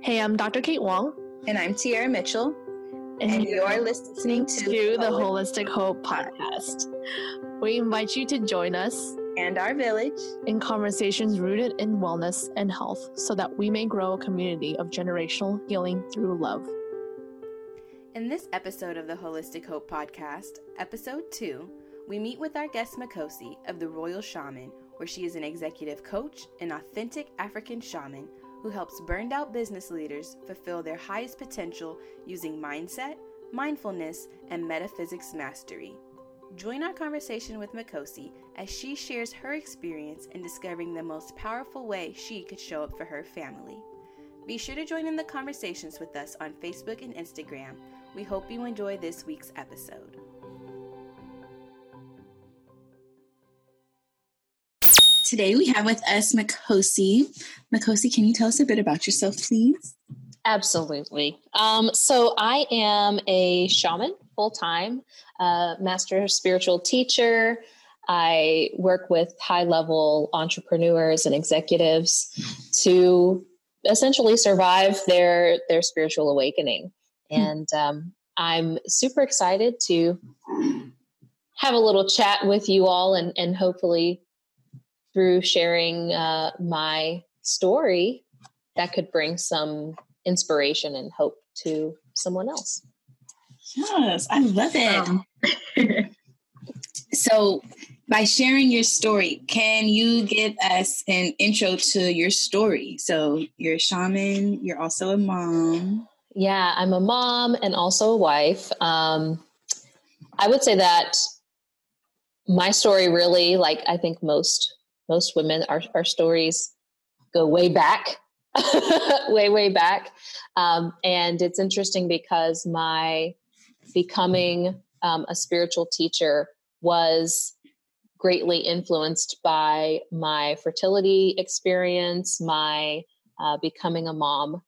Hey, I'm Dr. Kate Wong. And I'm TeAirra Mitchell. And, and you're listening to, to the Holistic Hope Podcast. We invite you to join us and our village in conversations rooted in wellness and health so that we may grow a community of generational healing through love. In this episode of the Holistic Hope Podcast, episode 2, we meet with our guest Makhosi of the Royal Shaman, where she is an executive coach, an authentic African shaman who helps burned out business leaders fulfill their highest potential using mindset, mindfulness, and metaphysics mastery. Join our conversation with Makhosi as she shares her experience in discovering the most powerful way she could show up for her family. Be sure to join in the conversations with us on Facebook and Instagram. We hope you enjoy this week's episode. Today we have with us Makhosi. Makhosi, can you tell us a bit about yourself, please? Absolutely. Um, so I am a shaman full time, uh, master spiritual teacher. I work with high level entrepreneurs and executives to essentially survive their their spiritual awakening. And um, I'm super excited to have a little chat with you all and, and hopefully through sharing uh, my story that could bring some inspiration and hope to someone else. Yes, I love it. so, by sharing your story, can you give us an intro to your story? So, you're a shaman, you're also a mom. Yeah, I'm a mom and also a wife. Um, I would say that my story really, like I think most most women, our, our stories go way back, way, way back. Um, and it's interesting because my becoming um, a spiritual teacher was greatly influenced by my fertility experience, my uh, becoming a mom.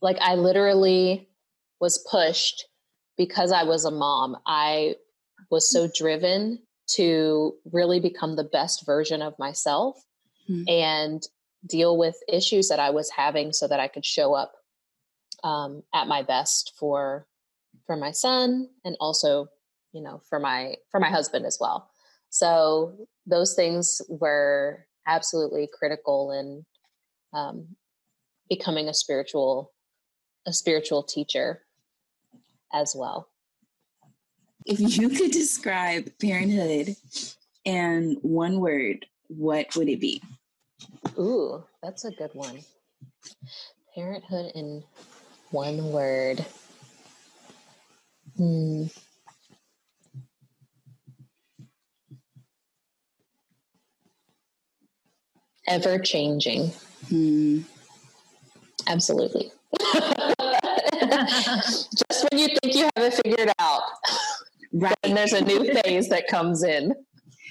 Like, I literally was pushed because I was a mom. I was so driven to really become the best version of myself mm-hmm. and deal with issues that I was having so that I could show up um, at my best for for my son and also you know for my for my husband as well so those things were absolutely critical in um, becoming a spiritual a spiritual teacher as well if you could describe parenthood in one word, what would it be? Ooh, that's a good one. Parenthood in one word. Hmm. Ever changing. Hmm. Absolutely. Just when you think you have it figured out. Right. And there's a new phase that comes in.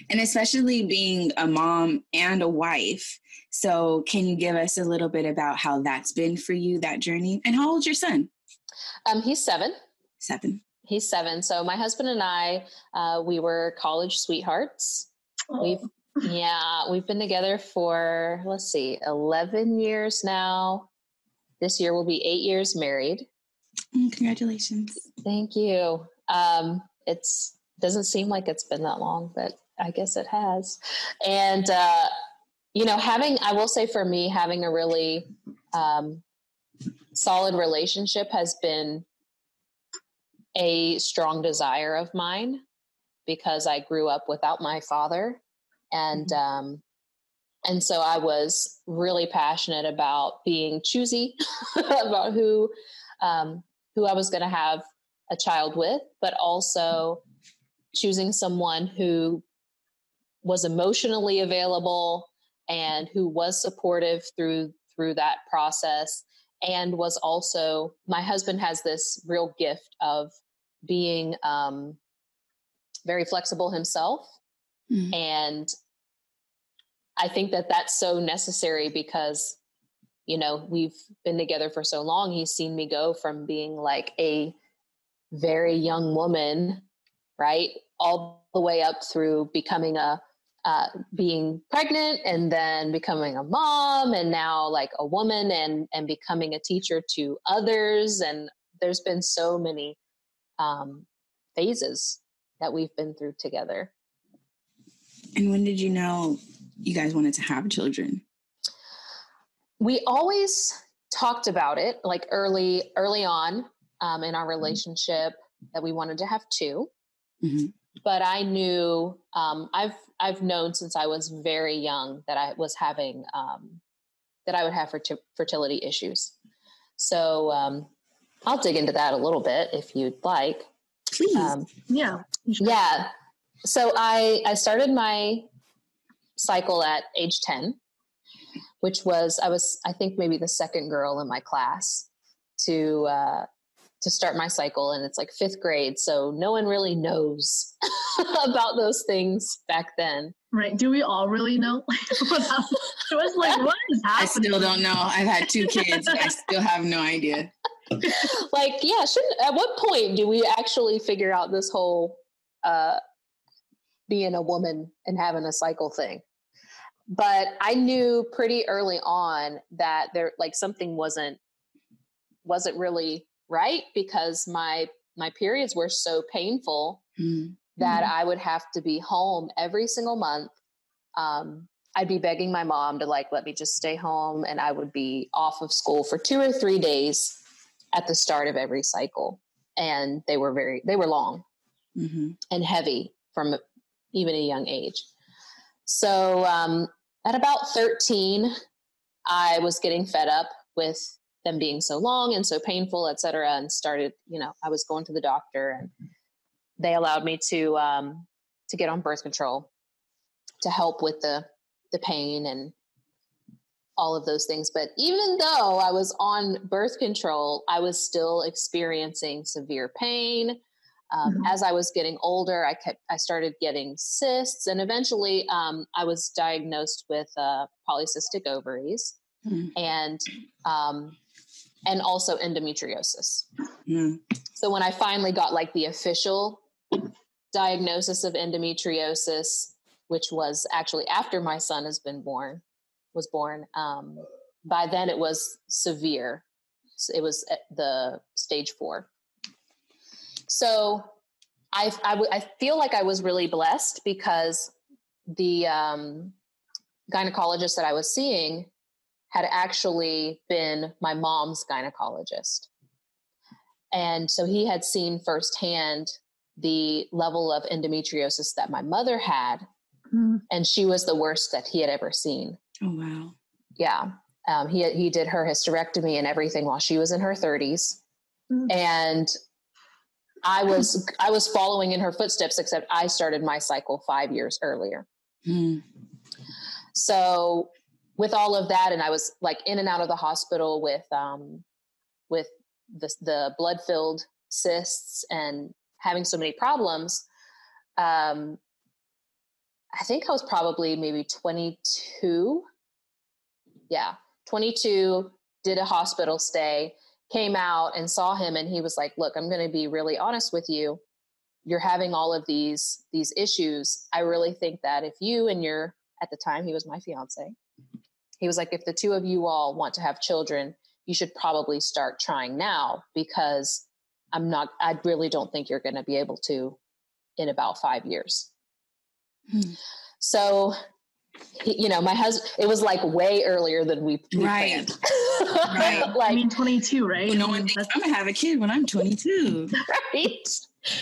And especially being a mom and a wife. So, can you give us a little bit about how that's been for you, that journey? And how old's your son? Um, he's seven. Seven. He's seven. So, my husband and I, uh, we were college sweethearts. Oh. We've yeah, we've been together for let's see, eleven years now. This year will be eight years married. Mm, congratulations! Thank you. Um, it's doesn't seem like it's been that long, but I guess it has. And uh, you know, having I will say for me, having a really um, solid relationship has been a strong desire of mine because I grew up without my father, and mm-hmm. um, and so I was really passionate about being choosy about who um, who I was going to have a child with, but also choosing someone who was emotionally available and who was supportive through through that process. And was also my husband has this real gift of being um, very flexible himself. Mm-hmm. and i think that that's so necessary because you know we've been together for so long. He's seen me go from being like a very young woman, right? All the way up through becoming a, uh, being pregnant and then becoming a mom and now like a woman and and becoming a teacher to others. And there's been so many um, phases that we've been through together. And when did you know you guys wanted to have children? We always talked about it like early early on um, in our mm-hmm. relationship that we wanted to have 2 mm-hmm. but i knew um, i've i've known since i was very young that i was having um, that i would have fertility issues. So um, i'll dig into that a little bit if you'd like. Please. Um, yeah. Yeah. So i i started my cycle at age 10 which was I was I think maybe the second girl in my class to uh, to start my cycle, and it's like fifth grade, so no one really knows about those things back then. Right? Do we all really know? it was like what is happening? I still don't know. I've had two kids, I still have no idea. like, yeah, shouldn't at what point do we actually figure out this whole uh, being a woman and having a cycle thing? but I knew pretty early on that there like something wasn't wasn't really right because my my periods were so painful mm-hmm. that I would have to be home every single month. Um, I'd be begging my mom to like let me just stay home, and I would be off of school for two or three days at the start of every cycle, and they were very they were long mm-hmm. and heavy from even a young age. So um, at about 13, I was getting fed up with them being so long and so painful, et cetera, and started, you know, I was going to the doctor and they allowed me to um, to get on birth control to help with the the pain and all of those things. But even though I was on birth control, I was still experiencing severe pain. Um, mm-hmm. As I was getting older, I kept I started getting cysts, and eventually um, I was diagnosed with uh, polycystic ovaries mm-hmm. and um, and also endometriosis. Mm-hmm. So when I finally got like the official diagnosis of endometriosis, which was actually after my son has been born, was born. Um, by then it was severe. It was the stage four. So I, I, w- I feel like I was really blessed because the um, gynecologist that I was seeing had actually been my mom's gynecologist. And so he had seen firsthand the level of endometriosis that my mother had. Mm-hmm. And she was the worst that he had ever seen. Oh, wow. Yeah. Um, he, he did her hysterectomy and everything while she was in her 30s. Mm-hmm. And I was I was following in her footsteps, except I started my cycle five years earlier. Mm. So with all of that, and I was like in and out of the hospital with um, with the, the blood filled cysts and having so many problems. Um, I think I was probably maybe 22. Yeah, 22, did a hospital stay came out and saw him and he was like look i'm going to be really honest with you you're having all of these these issues i really think that if you and your at the time he was my fiance he was like if the two of you all want to have children you should probably start trying now because i'm not i really don't think you're going to be able to in about five years hmm. so you know, my husband, it was like way earlier than we, we right. planned. right. like, I mean, 22, right? Well, no one thinks I'm going to have a kid when I'm 22. right.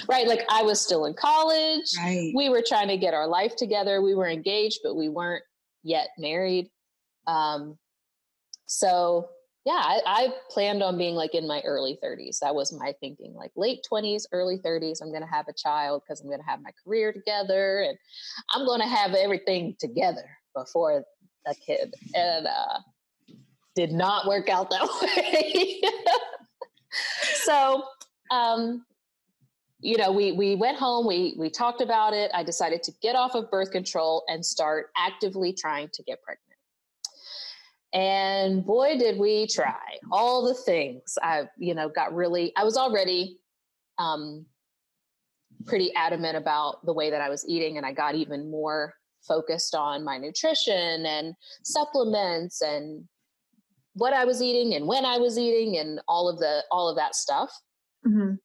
Right. Like I was still in college. Right. We were trying to get our life together. We were engaged, but we weren't yet married. Um, so yeah, I, I, planned on being like in my early 30s. That was my thinking, like late 20s, early 30s. I'm going to have a child because I'm going to have my career together and I'm going to have everything together before a kid. And uh, did not work out that way. so, um, you know, we we went home. We we talked about it. I decided to get off of birth control and start actively trying to get pregnant. And boy, did we try all the things. I, you know, got really, I was already um, pretty adamant about the way that I was eating, and I got even more focused on my nutrition and supplements and what I was eating and when I was eating and all of the all of that stuff. Mm-hmm.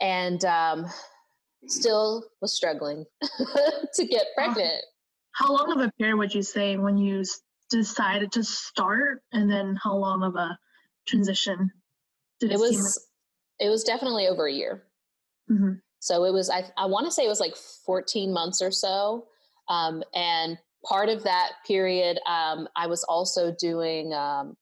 And um, still was struggling to get pregnant. How long of a period would you say when you decided to start, and then how long of a transition did it, it was? Like? It was definitely over a year. Mm-hmm. So it was. I I want to say it was like fourteen months or so, um, and part of that period, um, I was also doing um,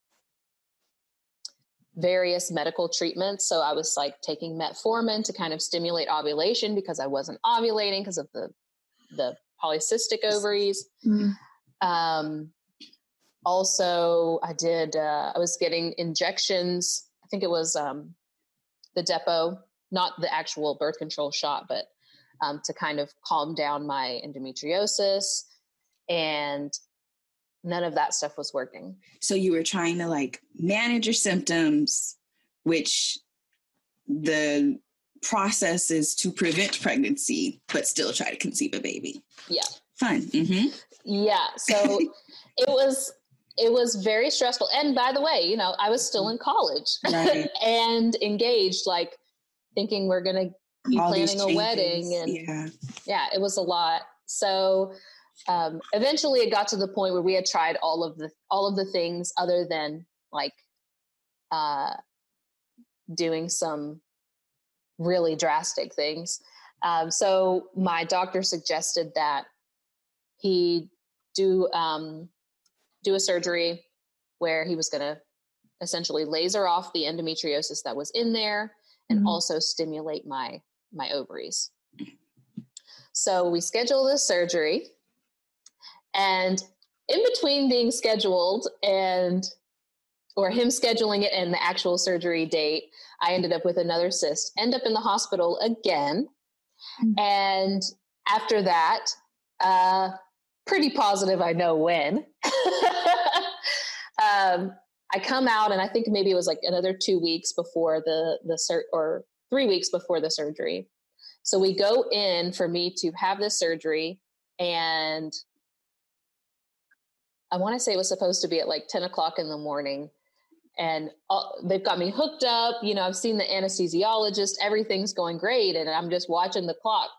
various medical treatments. So I was like taking metformin to kind of stimulate ovulation because I wasn't ovulating because of the the polycystic ovaries. Mm. Um, also, I did. Uh, I was getting injections. I think it was um, the Depo, not the actual birth control shot, but um, to kind of calm down my endometriosis. And none of that stuff was working. So you were trying to like manage your symptoms, which the process is to prevent pregnancy, but still try to conceive a baby. Yeah. Fun. Mm-hmm. Yeah. So it was it was very stressful. And by the way, you know, I was still in college right. and engaged, like thinking we're gonna be All planning a wedding and yeah. yeah, it was a lot. So um, eventually it got to the point where we had tried all of the all of the things other than like uh, doing some really drastic things. Um, so my doctor suggested that he do um, do a surgery where he was going to essentially laser off the endometriosis that was in there and mm-hmm. also stimulate my my ovaries. So we scheduled this surgery and in between being scheduled and or him scheduling it and the actual surgery date, I ended up with another cyst, end up in the hospital again. Mm-hmm. And after that, uh, pretty positive I know when. um, I come out and I think maybe it was like another two weeks before the the sur- or three weeks before the surgery. So we go in for me to have this surgery, and I want to say it was supposed to be at like 10 o'clock in the morning. And all, they've got me hooked up. You know, I've seen the anesthesiologist, everything's going great. And I'm just watching the clock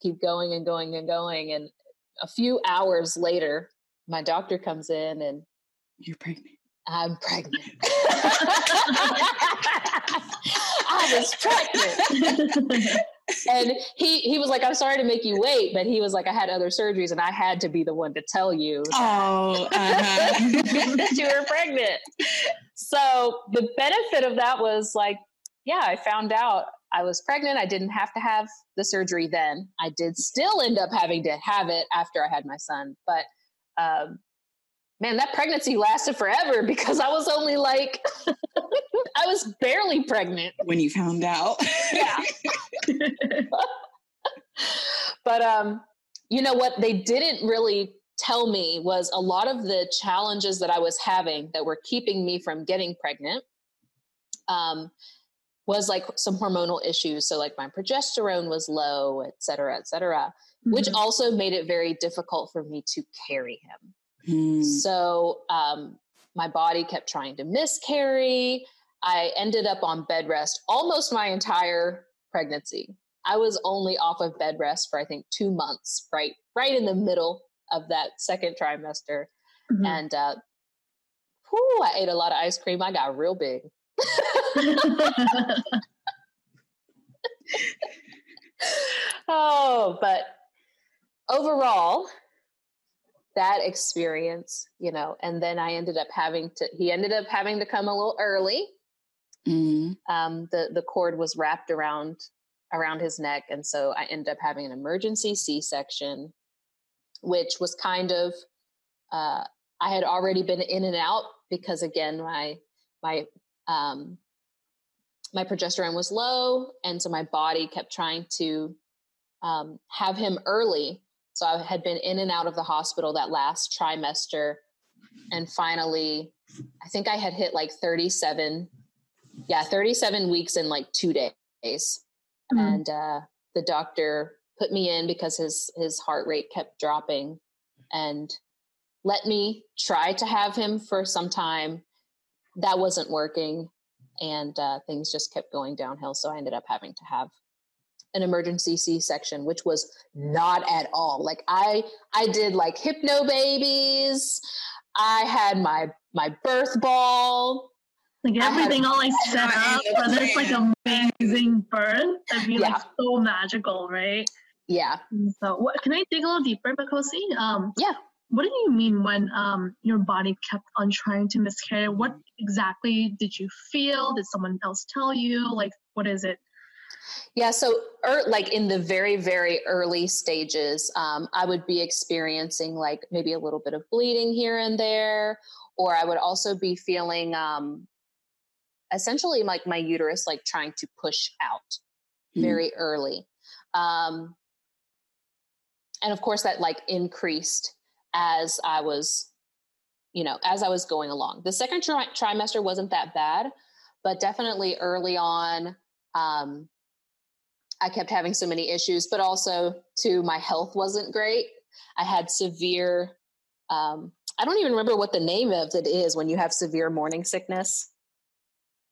keep going and going and going. And a few hours later, my doctor comes in and you're pregnant. I'm pregnant. I was pregnant and he he was like, "I'm sorry to make you wait," but he was like, "I had other surgeries, and I had to be the one to tell you." Oh, uh-huh. that you were pregnant. So the benefit of that was like, yeah, I found out I was pregnant. I didn't have to have the surgery then. I did still end up having to have it after I had my son, but um, man, that pregnancy lasted forever because I was only like, I was barely pregnant when you found out. yeah. but um, you know what they didn't really tell me was a lot of the challenges that I was having that were keeping me from getting pregnant. Um, was like some hormonal issues. So like my progesterone was low, et cetera, et cetera, mm-hmm. which also made it very difficult for me to carry him. Mm. So um, my body kept trying to miscarry. I ended up on bed rest almost my entire pregnancy. I was only off of bed rest for I think two months, right, right in the middle of that second trimester, mm-hmm. and uh, whew, I ate a lot of ice cream. I got real big. oh, but overall, that experience, you know, and then I ended up having to, he ended up having to come a little early. Mm-hmm. Um, the, the cord was wrapped around, around his neck. And so I ended up having an emergency C-section, which was kind of, uh, I had already been in and out because again, my, my, um, my progesterone was low. And so my body kept trying to, um, have him early so I had been in and out of the hospital that last trimester. And finally, I think I had hit like 37, yeah, 37 weeks in like two days. Mm-hmm. And uh, the doctor put me in because his his heart rate kept dropping and let me try to have him for some time that wasn't working and uh, things just kept going downhill so i ended up having to have an emergency c-section which was not at all like i i did like Hypnobabies i had my my birth ball like everything all like set up for this like amazing birth that'd be yeah. like so magical right yeah so what can i dig a little deeper Makhosi? um yeah what do you mean when um, your body kept on trying to miscarry? What exactly did you feel? Did someone else tell you? Like, what is it? Yeah, so er, like in the very, very early stages, um, I would be experiencing like maybe a little bit of bleeding here and there, or I would also be feeling um, essentially like my uterus like trying to push out mm-hmm. very early. Um, and of course, that like increased as I was, you know, as I was going along. The second tri- trimester wasn't that bad, but definitely early on, um, I kept having so many issues, but also too, my health wasn't great. I had severe, um, I don't even remember what the name of it is when you have severe morning sickness.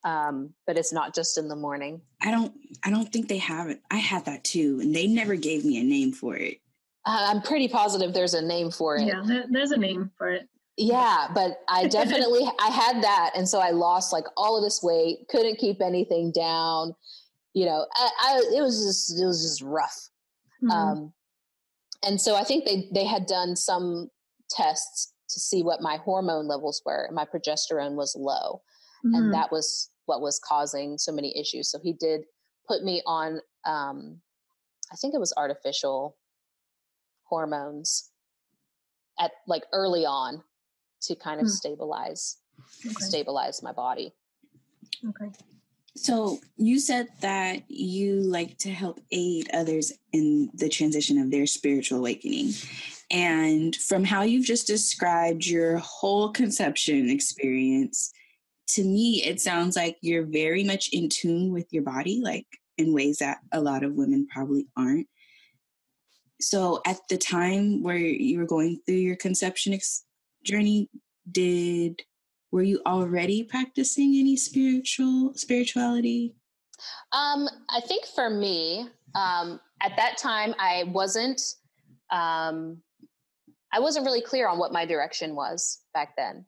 Um, but it's not just in the morning. I don't, I don't think they have it. I had that too, and they never gave me a name for it. Uh, I'm pretty positive there's a name for it. Yeah, there's a name for it. Yeah, but I definitely I had that, and so I lost like all of this weight. Couldn't keep anything down. You know, I, I it was just it was just rough. Mm-hmm. Um, and so I think they they had done some tests to see what my hormone levels were, and my progesterone was low, mm-hmm. and that was what was causing so many issues. So he did put me on. Um, I think it was artificial hormones at like early on to kind of mm. stabilize okay. stabilize my body. Okay. So you said that you like to help aid others in the transition of their spiritual awakening. And from how you've just described your whole conception experience, to me, it sounds like you're very much in tune with your body, like in ways that a lot of women probably aren't so at the time where you were going through your conception ex- journey did were you already practicing any spiritual spirituality um i think for me um at that time i wasn't um i wasn't really clear on what my direction was back then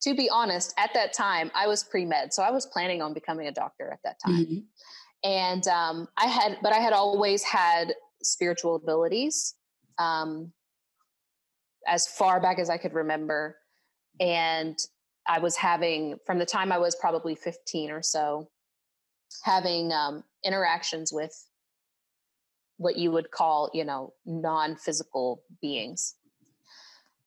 to be honest at that time i was pre-med so i was planning on becoming a doctor at that time mm-hmm. and um i had but i had always had spiritual abilities um, as far back as I could remember. And I was having, from the time I was probably 15 or so, having um, interactions with what you would call, you know, non physical beings.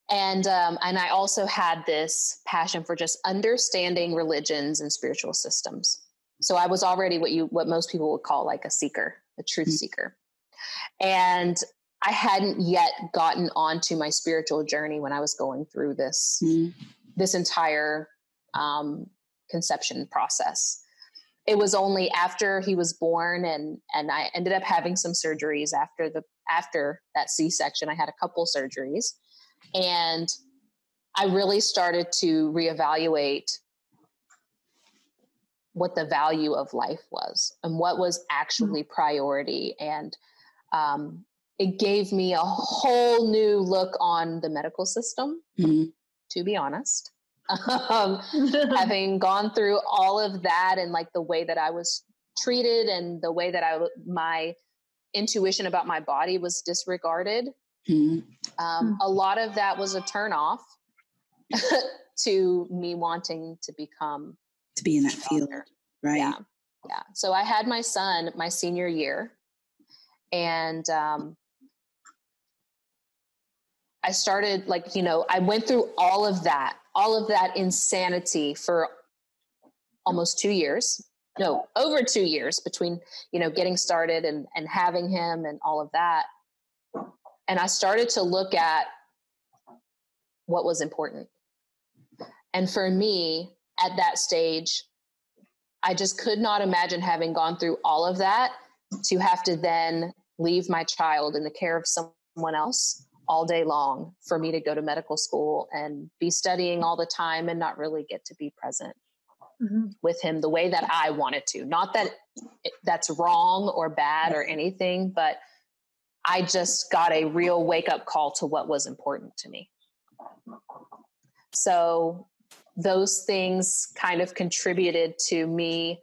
And um, and I also had this passion for just understanding religions and spiritual systems. So I was already what you what most people would call like a seeker, a truth mm-hmm. seeker. And I hadn't yet gotten onto my spiritual journey when I was going through this mm. This entire um, conception process. It was only after he was born, and and I ended up having some surgeries after the after that C section. I had a couple surgeries, and I really started to reevaluate what the value of life was and what was actually priority and um, it gave me a whole new look on the medical system, mm-hmm. To be honest. Um, having gone through all of that and like the way that I was treated and the way that I my intuition about my body was disregarded. Mm-hmm. Um, a lot of that was a turn off to me wanting to become to be in that field, right? Yeah, yeah. So I had my son my senior year, and um, I started like you know I went through all of that, all of that insanity for almost two years. No, over two years between you know getting started and and having him and all of that. And I started to look at what was important. And for me, at that stage, I just could not imagine having gone through all of that to have to then leave my child in the care of someone else all day long for me to go to medical school and be studying all the time and not really get to be present mm-hmm. with him the way that I wanted to. Not that that's wrong or bad or anything, but I just got a real wake up call to what was important to me. So those things kind of contributed to me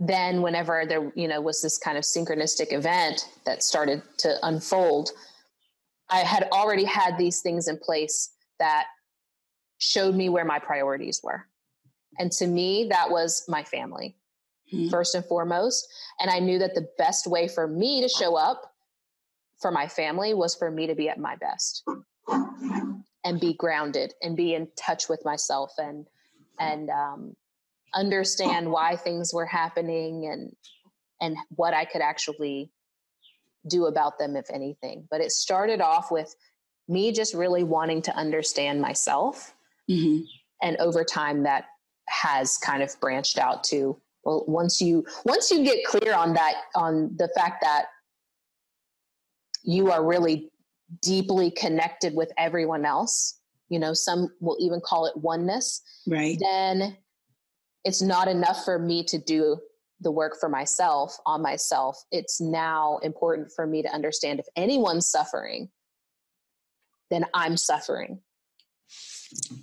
then whenever there you know was this kind of synchronistic event that started to unfold i had already had these things in place that showed me where my priorities were and to me that was my family mm-hmm. first and foremost and i knew that the best way for me to show up for my family was for me to be at my best and be grounded and be in touch with myself and and um, understand why things were happening and and what I could actually do about them if anything. But it started off with me just really wanting to understand myself. Mm-hmm. and over time that has kind of branched out to well once you once you get clear on that on the fact that you are really deeply connected with everyone else you know some will even call it oneness right. then it's not enough for me to do the work for myself on myself. It's now important for me to understand if anyone's suffering, then I'm suffering.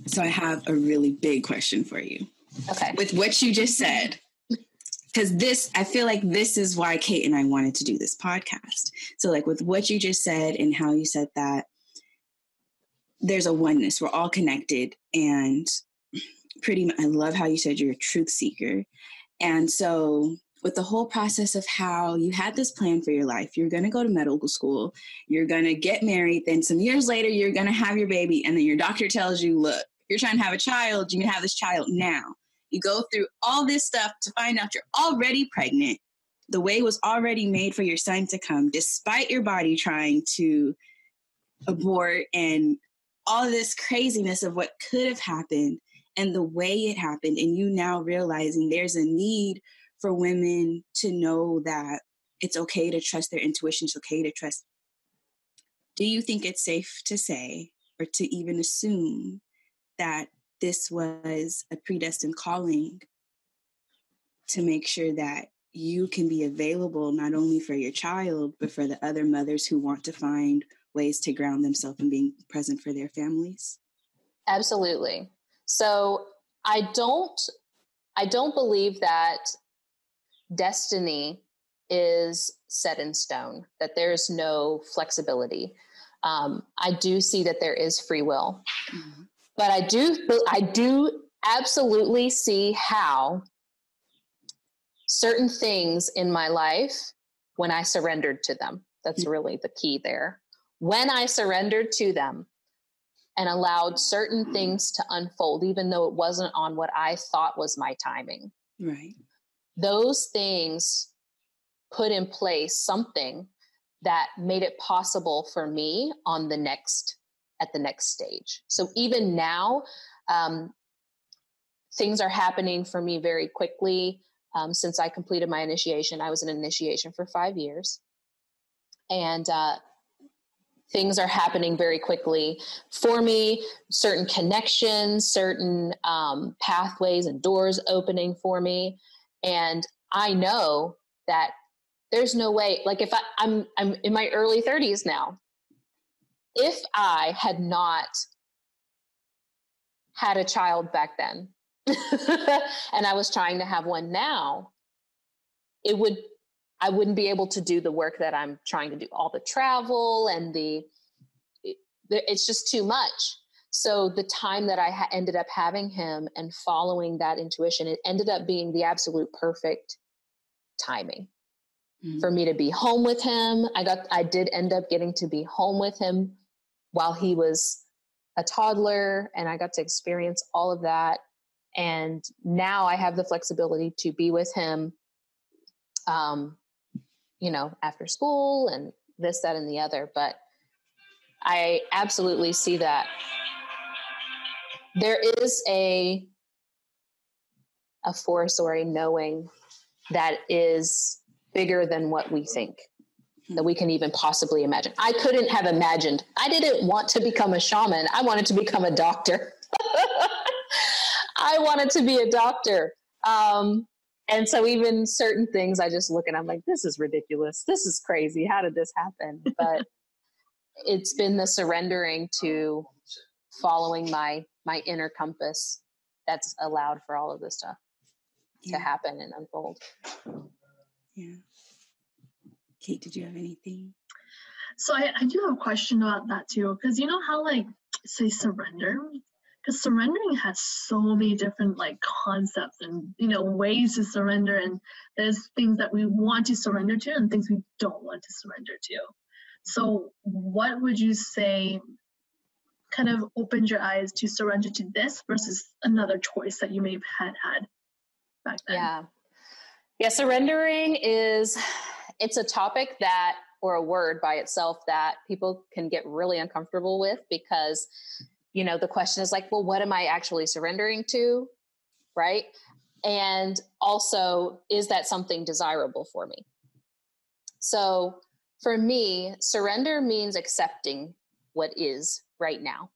So I have a really big question for you. Okay. With what you just said, because this, I feel like this is why Kate and I wanted to do this podcast. So, like, with what you just said and how you said that, there's a oneness. We're all connected. And pretty much, I love how you said you're a truth seeker. And so with the whole process of how you had this plan for your life, you're going to go to medical school, you're going to get married, then some years later you're going to have your baby and then your doctor tells you, "Look, you're trying to have a child, you can have this child now." You go through all this stuff to find out you're already pregnant. The way was already made for your son to come despite your body trying to abort and all this craziness of what could have happened and the way it happened and you now realizing there's a need for women to know that it's okay to trust their intuition it's okay to trust do you think it's safe to say or to even assume that this was a predestined calling to make sure that you can be available not only for your child but for the other mothers who want to find ways to ground themselves and being present for their families? Absolutely so I don't I don't believe that destiny is set in stone, that there's no flexibility. Um, I do see that there is free will, mm-hmm. but I do I do absolutely see how certain things in my life when I surrendered to them. That's mm-hmm. really the key there. When I surrendered to them, and allowed certain things to unfold, even though it wasn't on what I thought was my timing. Right. Those things put in place something that made it possible for me on the next at the next stage. So even now, um, things are happening for me very quickly. Um, since I completed my initiation, I was in initiation for five years, and uh, things are happening very quickly for me. Certain connections certain um, pathways and doors opening for me. And i know that there's no way like if I, i'm i'm in my early 30s now. If i had not had a child back then and i was trying to have one now it would I wouldn't be able to do the work that I'm trying to do, all the travel and the, it's just too much. So the time that I ha- ended up having him and following that intuition, it ended up being the absolute perfect timing mm-hmm. for me to be home with him. I got, I did end up getting to be home with him while he was a toddler, and I got to experience all of that. And now I have the flexibility to be with him um, you know, after school and this, that, and the other. But I absolutely see that there is a a force or a knowing that is bigger than what we think that we can even possibly imagine. I couldn't have imagined. I didn't want to become a shaman. I wanted to become a doctor. I wanted to be a doctor. Um, and so even certain things I just look and I'm like, this is ridiculous. This is crazy. How did this happen? But it's been the surrendering to following my my inner compass that's allowed for all of this stuff yeah. to happen and unfold. Yeah. Kate, did you have anything? So I, I do have a question about that too, because you know how like say surrender, because surrendering has so many different like concepts and you know ways to surrender, and there's things that we want to surrender to and things we don't want to surrender to. So what would you say kind of opened your eyes to surrender to this versus another choice that you may have had had back then? Yeah. Yeah, surrendering is it's a topic that or a word by itself that people can get really uncomfortable with because you know the question is like well what am i actually surrendering to right and also is that something desirable for me so for me surrender means accepting what is right now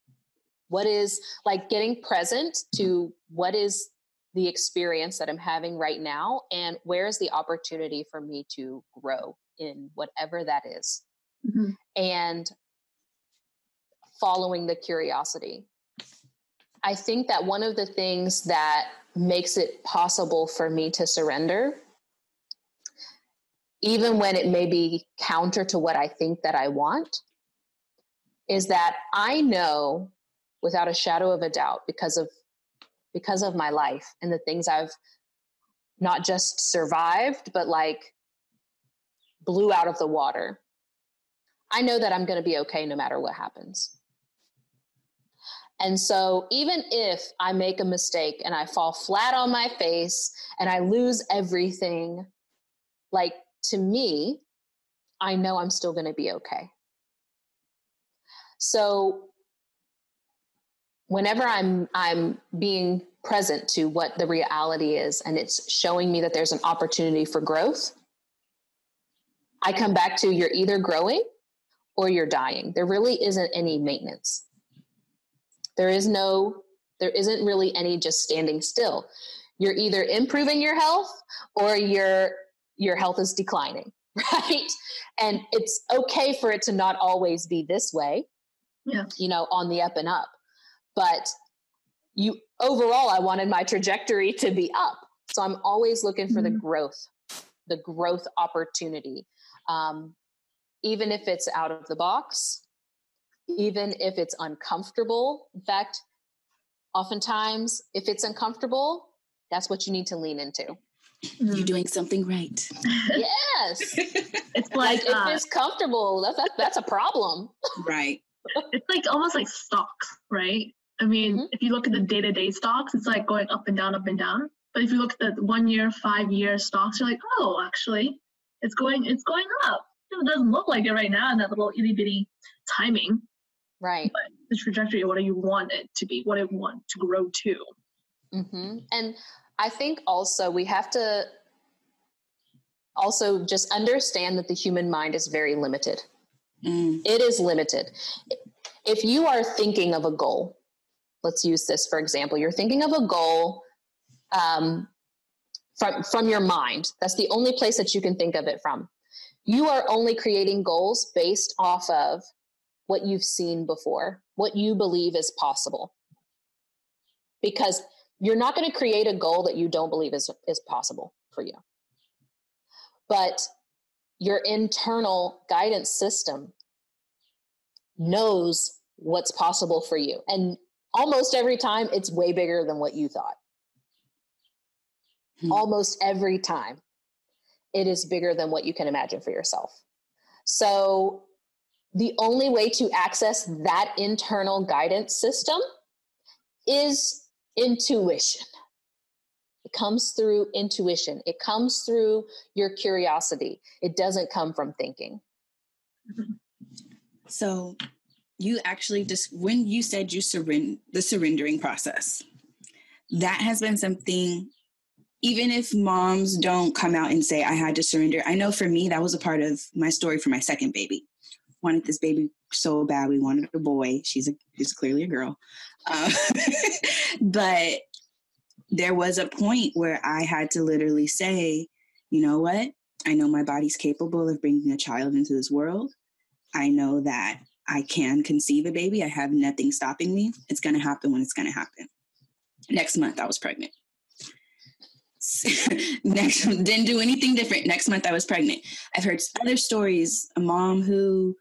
what is like getting present to what is the experience that I'm having right now and where is the opportunity for me to grow in whatever that is. Mm-hmm. And following the curiosity. I think that one of the things that makes it possible for me to surrender even when it may be counter to what I think that I want is that I know without a shadow of a doubt because of because of my life and the things I've not just survived, but like blew out of the water. I know that I'm going to be okay no matter what happens. And so, even if I make a mistake and I fall flat on my face and I lose everything, like to me, I know I'm still going to be okay. So, whenever I'm I'm being present to what the reality is and it's showing me that there's an opportunity for growth, I come back to you're either growing or you're dying. There really isn't any maintenance. There is no there isn't really any just standing still. You're either improving your health or your your health is declining, right? And it's okay for it to not always be this way. Yeah. You know, on the up and up but you overall i wanted my trajectory to be up so i'm always looking for mm-hmm. the growth the growth opportunity um, even if it's out of the box even if it's uncomfortable in fact oftentimes if it's uncomfortable that's what you need to lean into you're doing something right yes it's like, like uh, if it's comfortable that's, that's a problem right it's like almost like stocks right I mean, mm-hmm. if you look at the day to day stocks, it's like going up and down, up and down. But if you look at the one year, five year stocks, you're like, oh, actually, it's going, it's going up. It doesn't look like it right now in that little itty bitty timing. Right. But the trajectory of what do you want it to be, what it want to grow to. Mm-hmm. And I think also we have to also just understand that the human mind is very limited. Mm. It is limited. If you are thinking of a goal, let's use this for example you're thinking of a goal um, from from your mind that's the only place that you can think of it from you are only creating goals based off of what you've seen before what you believe is possible because you're not going to create a goal that you don't believe is is possible for you but your internal guidance system knows what's possible for you and almost every time it's way bigger than what you thought. Hmm. Almost every time it is bigger than what you can imagine for yourself. So the only way to access that internal guidance system is intuition. It comes through intuition. It comes through your curiosity. It doesn't come from thinking. So you actually just when you said you surrender the surrendering process that has been something even if moms don't come out and say, I had to surrender, I know for me, that was a part of my story for my second baby. Wanted this baby so bad. We wanted a boy. She's a, she's clearly a girl. Um, but there was a point where I had to literally say, you know what? I know my body's capable of bringing a child into this world. I know that I can conceive a baby. I have nothing stopping me. It's going to happen when it's going to happen. Next month, I was pregnant. Next, didn't do anything different. Next month, I was pregnant. I've heard other stories. A mom who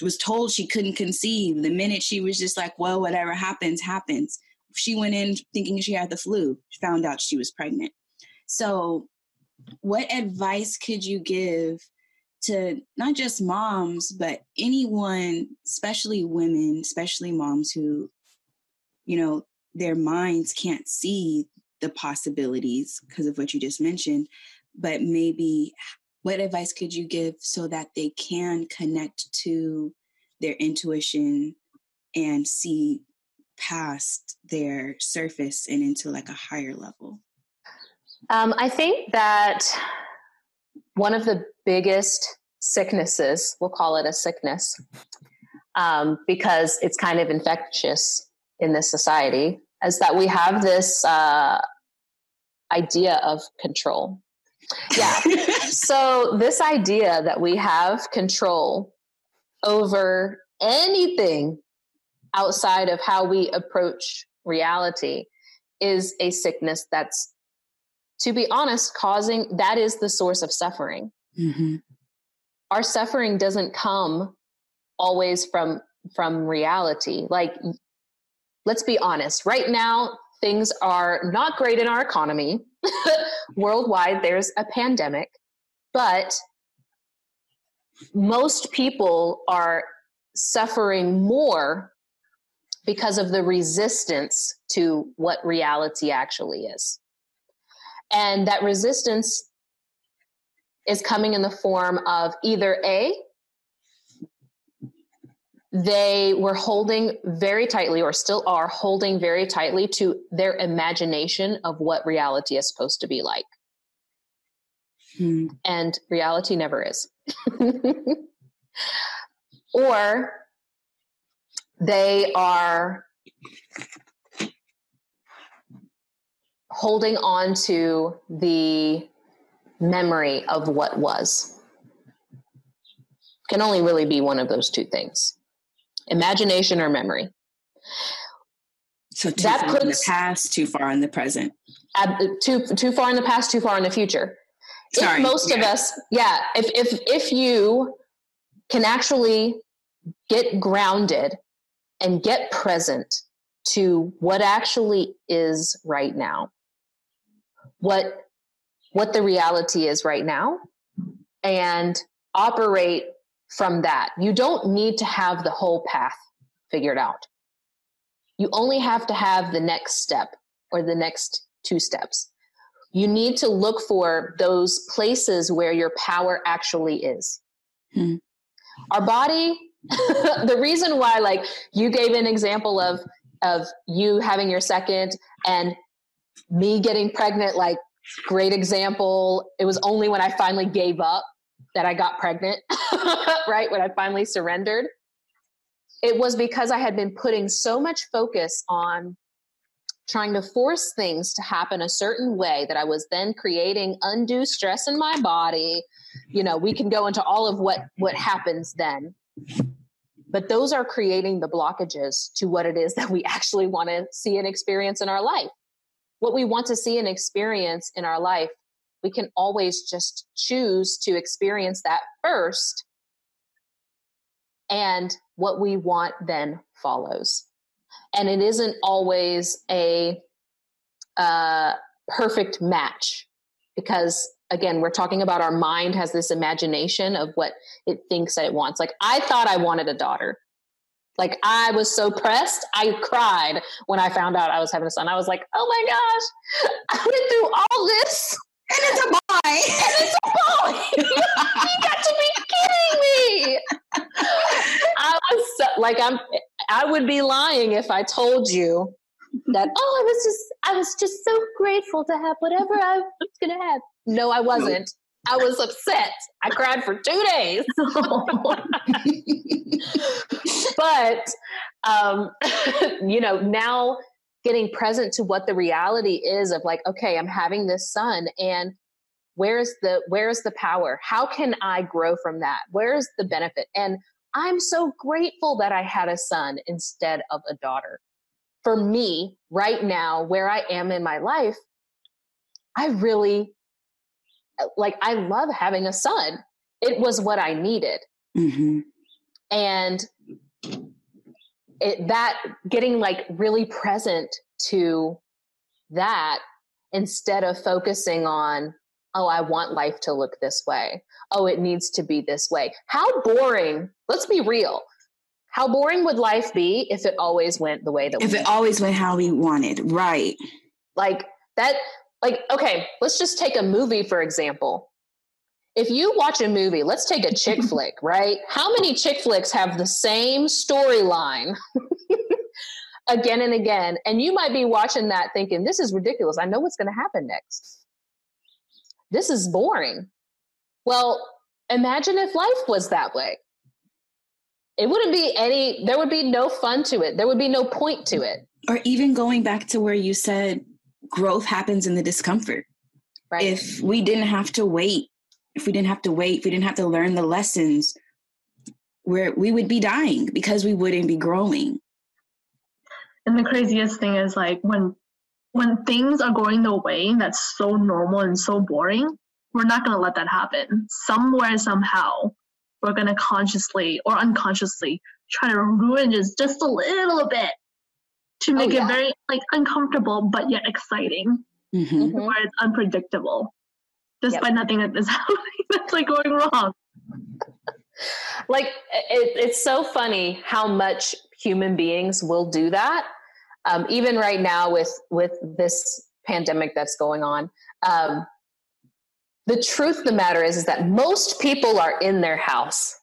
was told she couldn't conceive. The minute she was just like, well, whatever happens, happens. She went in thinking she had the flu, found out she was pregnant. So, what advice could you give to not just moms, but anyone, especially women, especially moms who, you know, their minds can't see the possibilities because of what you just mentioned, but maybe what advice could you give so that they can connect to their intuition and see past their surface and into like a higher level? Um, I think that one of the biggest sicknesses, we'll call it a sickness, um, because it's kind of infectious in this society, is that we have this uh, idea of control. Yeah. so, this idea that we have control over anything outside of how we approach reality is a sickness that's to be honest, causing that is the source of suffering. Mm-hmm. Our suffering doesn't come always from from reality. Like, let's be honest. Right now, things are not great in our economy. Worldwide, there's a pandemic, but most people are suffering more because of the resistance to what reality actually is. And that resistance is coming in the form of either A, they were holding very tightly, or still are holding very tightly to their imagination of what reality is supposed to be like. Hmm. And reality never is. or they are holding on to the memory of what was. Can only really be one of those two things imagination or memory. So too that far puts, in the past, too far in the present. Uh, too too far in the past, too far in the future. Sorry, if most yeah. of us, yeah, if if if you can actually get grounded and get present to what actually is right now what what the reality is right now and operate from that. You don't need to have the whole path figured out. You only have to have the next step or the next two steps. You need to look for those places where your power actually is. Hmm. Our body, the reason why, like you gave an example of of you having your second and me getting pregnant, like great example. It was only when I finally gave up that I got pregnant, right? When I finally surrendered. It was because I had been putting so much focus on trying to force things to happen a certain way that I was then creating undue stress in my body. You know, we can go into all of what what happens then. But those are creating the blockages to what it is that we actually want to see and experience in our life what we want to see and experience in our life, we can always just choose to experience that first. And what we want then follows. And it isn't always a uh, perfect match because again we're talking about our mind has this imagination of what it thinks that it wants like i thought i wanted a daughter like I was so pressed, I cried when I found out I was having a son. I was like, "Oh my gosh, I went through all this, it's a boy, and it's a boy. you got to be kidding me!" I was so, like, I'm. I would be lying if I told you that oh i was just i was just so grateful to have whatever i was gonna have no i wasn't i was upset i cried for two days but um you know now getting present to what the reality is of like okay i'm having this son and where's the where's the power? How can i grow from that? Where's the benefit? And i'm so grateful that i had a son instead of a daughter. For me right now where i am in my life i really like i love having a son. It was what i needed. Mm-hmm. and it, that getting like really present to that instead of focusing on oh i want life to look this way. Oh it needs to be this way. How boring let's be real. How boring would life be if it always went the way that if it always went how we wanted right. Like that like okay let's just take a movie for example if you watch a movie let's take a chick flick right? How many chick flicks have the same storyline again and again? And you might be watching that thinking this is ridiculous. I know what's going to happen next. This is boring. Well imagine if life was that way. It wouldn't be any there would be no fun to it. There would be no point to it. Or even going back to where you said growth happens in the discomfort. Right. If we didn't have to wait if we didn't have to wait if we didn't have to learn the lessons where we would be dying because we wouldn't be growing and the craziest thing is like when when things are going the way that's so normal and so boring we're not going to let that happen somewhere somehow we're going to consciously or unconsciously try to ruin just just a little bit to oh, make oh, yeah. it very like uncomfortable but yet exciting mm-hmm. mm-hmm. where it's unpredictable despite yep. nothing that is happening that's like going wrong like it, it's so funny how much human beings will do that um, even right now with with this pandemic that's going on um, the truth of the matter is, is that most people are in their house.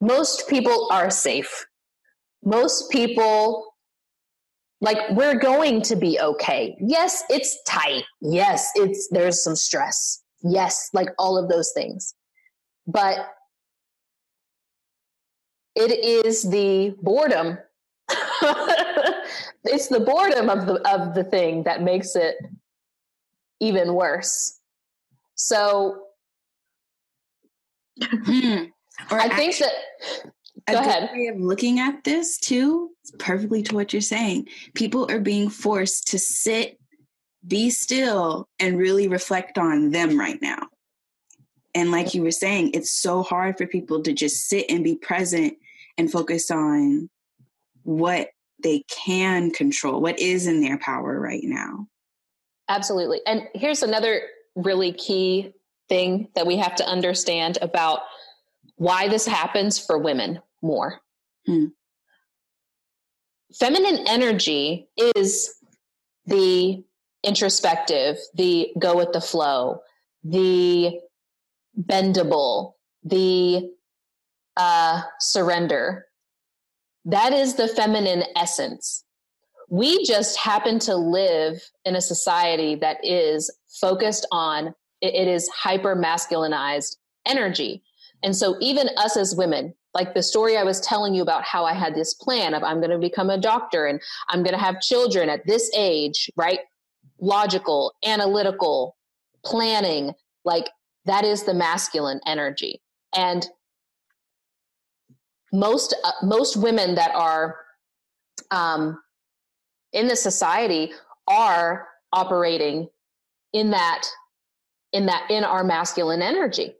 Most people are safe. Most people, like, we're going to be okay. Yes, it's tight. Yes, it's, there's some stress. Yes, like all of those things. But it is the boredom. it's the boredom of the, of the thing that makes it even worse. So hmm. I think that go a ahead. way of looking at this too, perfectly to what you're saying. People are being forced to sit, be still, and really reflect on them right now. And like you were saying, it's so hard for people to just sit and be present and focus on what they can control, what is in their power right now. Absolutely. And here's another really key thing that we have to understand about why this happens for women more. Hmm. Feminine energy is the introspective, the go with the flow, the bendable, the uh, surrender. That is the feminine essence. We just happen to live in a society that is focused on it is hyper masculinized energy. And so even us as women, like the story I was telling you about how I had this plan of I'm going to become a doctor and I'm going to have children at this age, right? Logical, analytical, planning, like that is the masculine energy. And most uh, most women that are um, in the society are operating in that in that in our masculine energy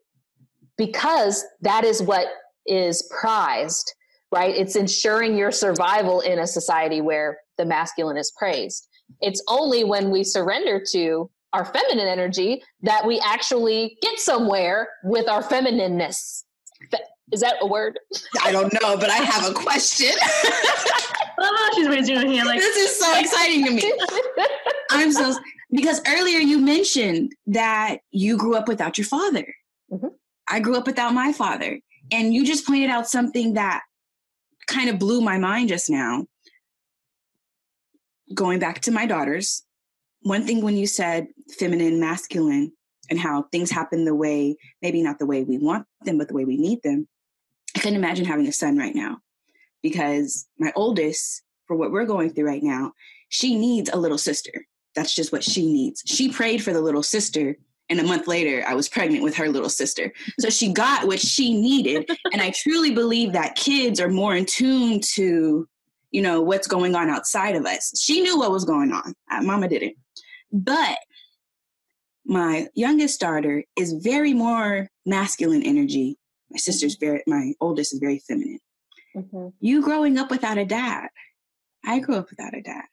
because that is what is prized right it's ensuring your survival in a society where the masculine is praised it's only when we surrender to our feminine energy that we actually get somewhere with our feminineness is that a word i don't know but i have a question oh, she's raising her hand like this is so exciting to me i'm so because earlier you mentioned that you grew up without your father. Mm-hmm. I grew up without my father. And you just pointed out something that kind of blew my mind just now. Going back to my daughters, one thing when you said feminine, masculine, and how things happen the way, maybe not the way we want them, but the way we need them, I couldn't imagine having a son right now because my oldest, for what we're going through right now, she needs a little sister. That's just what she needs. She prayed for the little sister and a month later i was pregnant with her little sister so she got what she needed and i truly believe that kids are more in tune to you know what's going on outside of us she knew what was going on uh, mama didn't but my youngest daughter is very more masculine energy my sister's very my oldest is very feminine mm-hmm. you growing up without a dad i grew up without a dad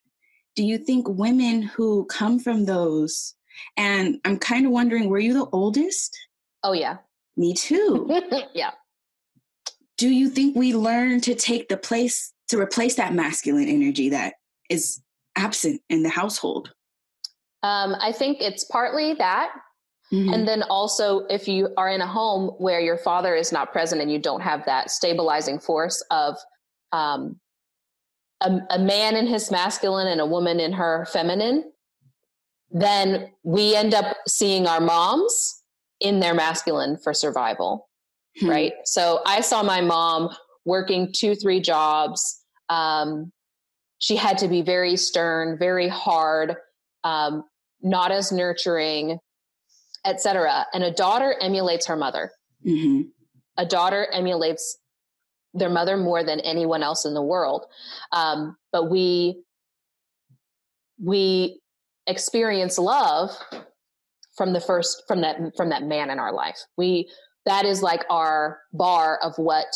do you think women who come from those and I'm kind of wondering, were you the oldest? Oh, yeah. Me too. yeah. Do you think we learn to take the place to replace that masculine energy that is absent in the household? Um, I think it's partly that. Mm-hmm. And then also, if you are in a home where your father is not present and you don't have that stabilizing force of um, a, a man in his masculine and a woman in her feminine, then we end up seeing our moms in their masculine for survival. Hmm. Right. So I saw my mom working two, three jobs. Um, she had to be very stern, very hard, um, not as nurturing, etc. And a daughter emulates her mother. Mm-hmm. A daughter emulates their mother more than anyone else in the world. Um, but we we experience love from the first from that from that man in our life we that is like our bar of what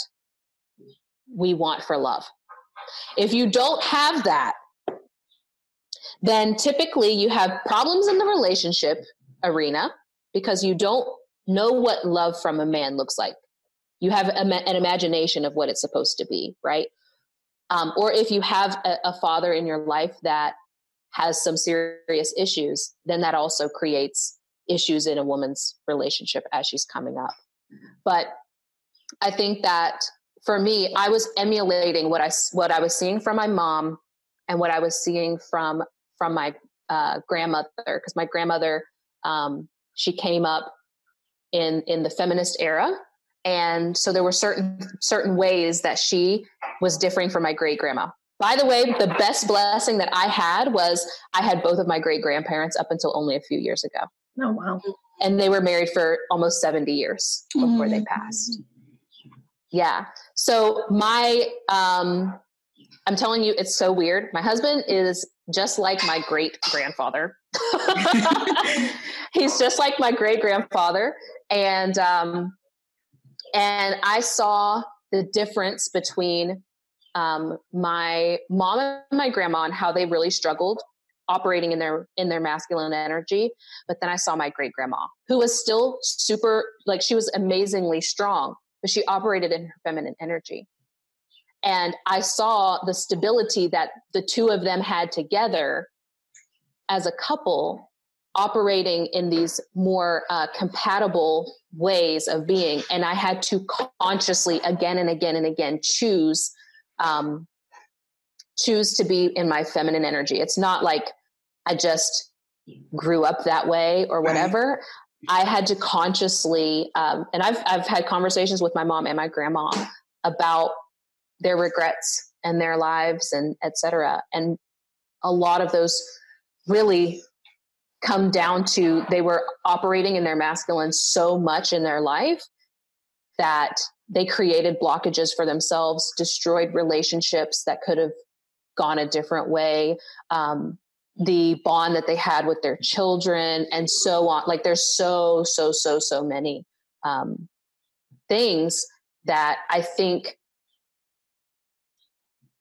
we want for love. If you don't have that then typically you have problems in the relationship arena because you don't know what love from a man looks like. You have a, an imagination of what it's supposed to be right? Um, or if you have a, a father in your life that has some serious issues, then that also creates issues in a woman's relationship as she's coming up. But I think that for me, I was emulating what I what I was seeing from my mom and what I was seeing from from my uh, grandmother because my grandmother um, she came up in in the feminist era and so there were certain certain ways that she was differing from my great grandma by the way, the best blessing that I had was I had both of my great grandparents up until only a few years ago. Oh, wow. And they were married for almost 70 years before mm. they passed. Yeah. So my, um, I'm telling you, it's so weird. My husband is just like my great grandfather. He's just like my great grandfather. And, um, and I saw the difference between um, my mom and my grandma and how they really struggled operating in their in their masculine energy but then i saw my great grandma who was still super like she was amazingly strong but she operated in her feminine energy and i saw the stability that the two of them had together as a couple operating in these more uh, compatible ways of being and i had to consciously again and again and again choose um, choose to be in my feminine energy. It's not like I just grew up that way or whatever. I had to consciously, um, and I've I've had conversations with my mom and my grandma about their regrets and their lives and etc. And a lot of those really come down to they were operating in their masculine so much in their life that they created blockages for themselves, destroyed relationships that could have gone a different way. Um, the bond that they had with their children and so on. Like there's so, so, so, so many um, things that I think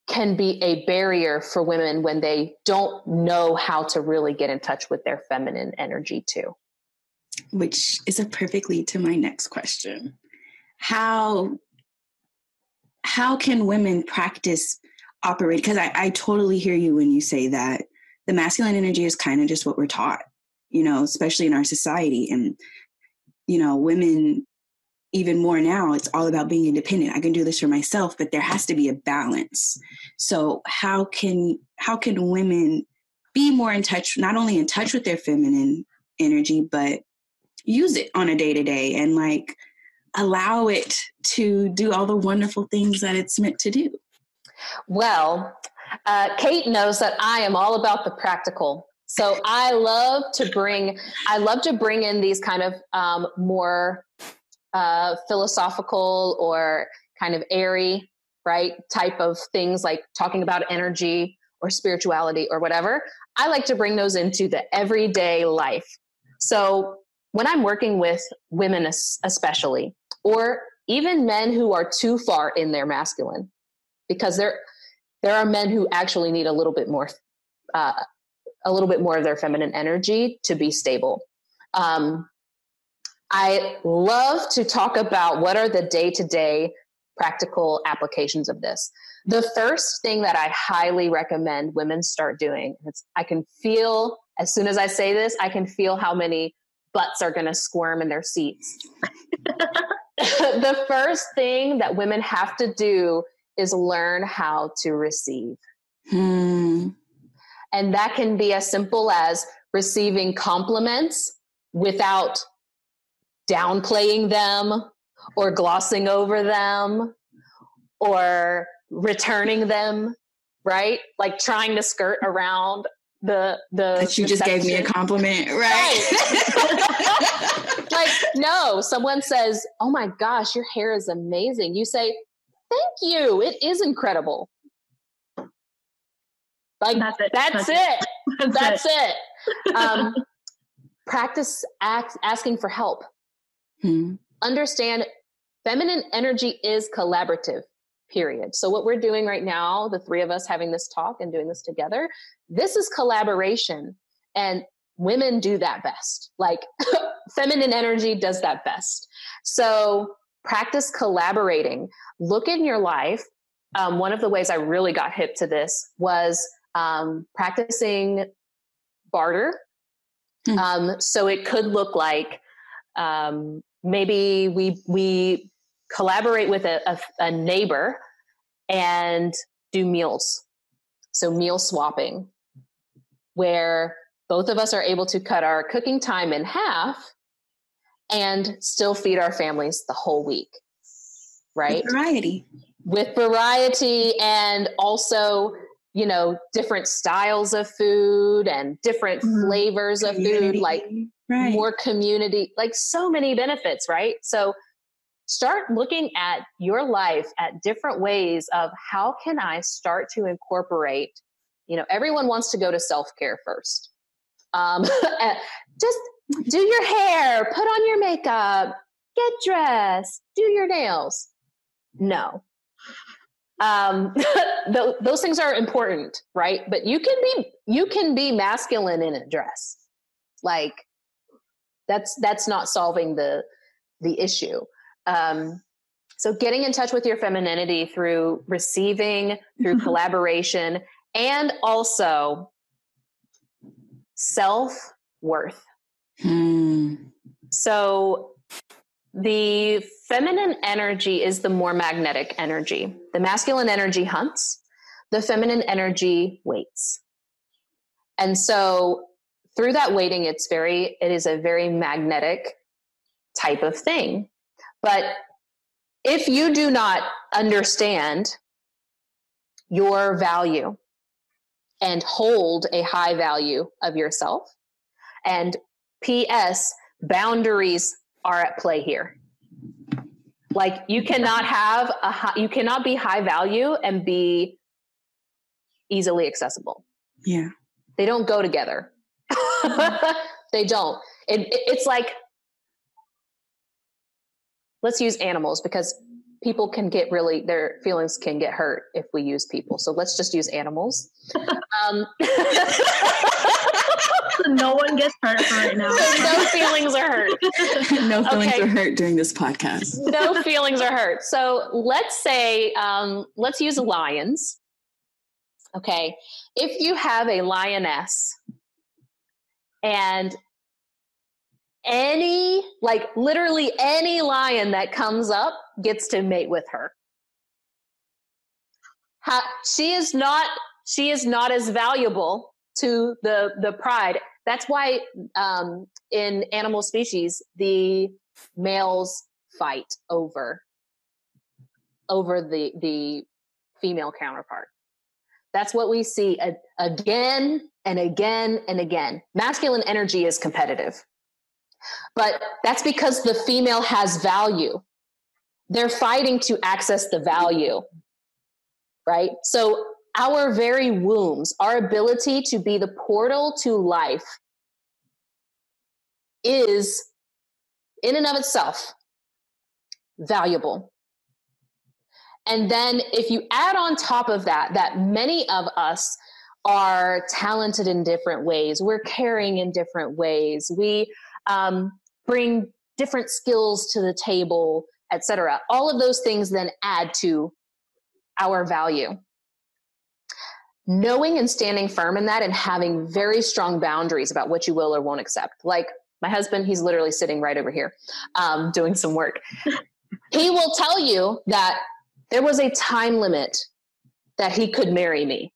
can be a barrier for women when they don't know how to really get in touch with their feminine energy too. Which is a perfect lead to my next question how how can women practice operate because I, I totally hear you when you say that the masculine energy is kind of just what we're taught you know especially in our society. And you know women even more now it's all about being independent. I can do this for myself but there has to be a balance. So how can how can women be more in touch, not only in touch with their feminine energy, but use it on a day to day and like allow it to do all the wonderful things that it's meant to do? Well, uh, Kate knows that I am all about the practical. So I love to bring, I love to bring in these kind of um, more uh, philosophical or kind of airy, right, type of things like talking about energy or spirituality or whatever. I like to bring those into the everyday life. So when I'm working with women, especially, or even men who are too far in their masculine, because there there are men who actually need a little bit more uh, a little bit more of their feminine energy to be stable. Um, I love to talk about what are the day to day practical applications of this. The first thing that I highly recommend women start doing, I can feel as soon as I say this, I can feel how many butts are going to squirm in their seats. the first thing that women have to do is learn how to receive. Hmm. And that can be as simple as receiving compliments without downplaying them or glossing over them or returning them, right? Like trying to skirt around the the that you just gave me a compliment, right? right. like no, someone says, "Oh my gosh, your hair is amazing." You say, "Thank you. It is incredible." Like that's it. That's, that's it. it. That's, it. it. Um, practice ask, asking for help. Hmm. Understand feminine energy is collaborative period. So what we're doing right now, the three of us having this talk and doing this together, this is collaboration and women do that best. Like feminine energy does that best. So practice collaborating. Look in your life. Um, one of the ways I really got hip to this was um, practicing barter. Mm. Um, so it could look like um, maybe we we collaborate with a, a, a neighbor and do meals. So meal swapping, where both of us are able to cut our cooking time in half and still feed our families the whole week. Right? With variety. With variety and also, you know, different styles of food and different mm-hmm. flavors of community. food, like right. more community, like so many benefits, right? So start looking at your life at different ways of how can I start to incorporate, you know, everyone wants to go to self-care first. Um, just do your hair, put on your makeup, get dressed, do your nails. No. Um, th- those things are important, right? But you can be, you can be masculine in a dress. Like that's, that's not solving the, the issue. Um, so getting in touch with your femininity through receiving, through mm-hmm. collaboration, and also self worth. So the feminine energy is the more magnetic energy. The masculine energy hunts, the feminine energy waits. And so through that waiting, it's very, it is a very magnetic type of thing. But if you do not understand your value and hold a high value of yourself, and P.S., boundaries are at play here. Like you cannot have a high, you cannot be high value and be easily accessible. Yeah. They don't go together. they don't. It, it, it's like let's use animals because people can get really their feelings can get hurt if we use people so let's just use animals um, no one gets hurt right now no feelings are hurt no feelings okay. are hurt during this podcast no feelings are hurt so let's say um, let's use lions okay if you have a lioness and any, like literally any lion that comes up gets to mate with her. she is not, she is not as valuable to the the pride. That's why um, in animal species the males fight over over the the female counterpart. That's what we see again and again and again. Masculine energy is competitive. But that's because the female has value. They're fighting to access the value, right? So, our very wombs, our ability to be the portal to life, is in and of itself valuable. And then, if you add on top of that, that many of us are talented in different ways, we're caring in different ways, we um, bring different skills to the table, etc. All of those things then add to our value. Knowing and standing firm in that and having very strong boundaries about what you will or won't accept. Like my husband, he's literally sitting right over here um, doing some work. he will tell you that there was a time limit that he could marry me.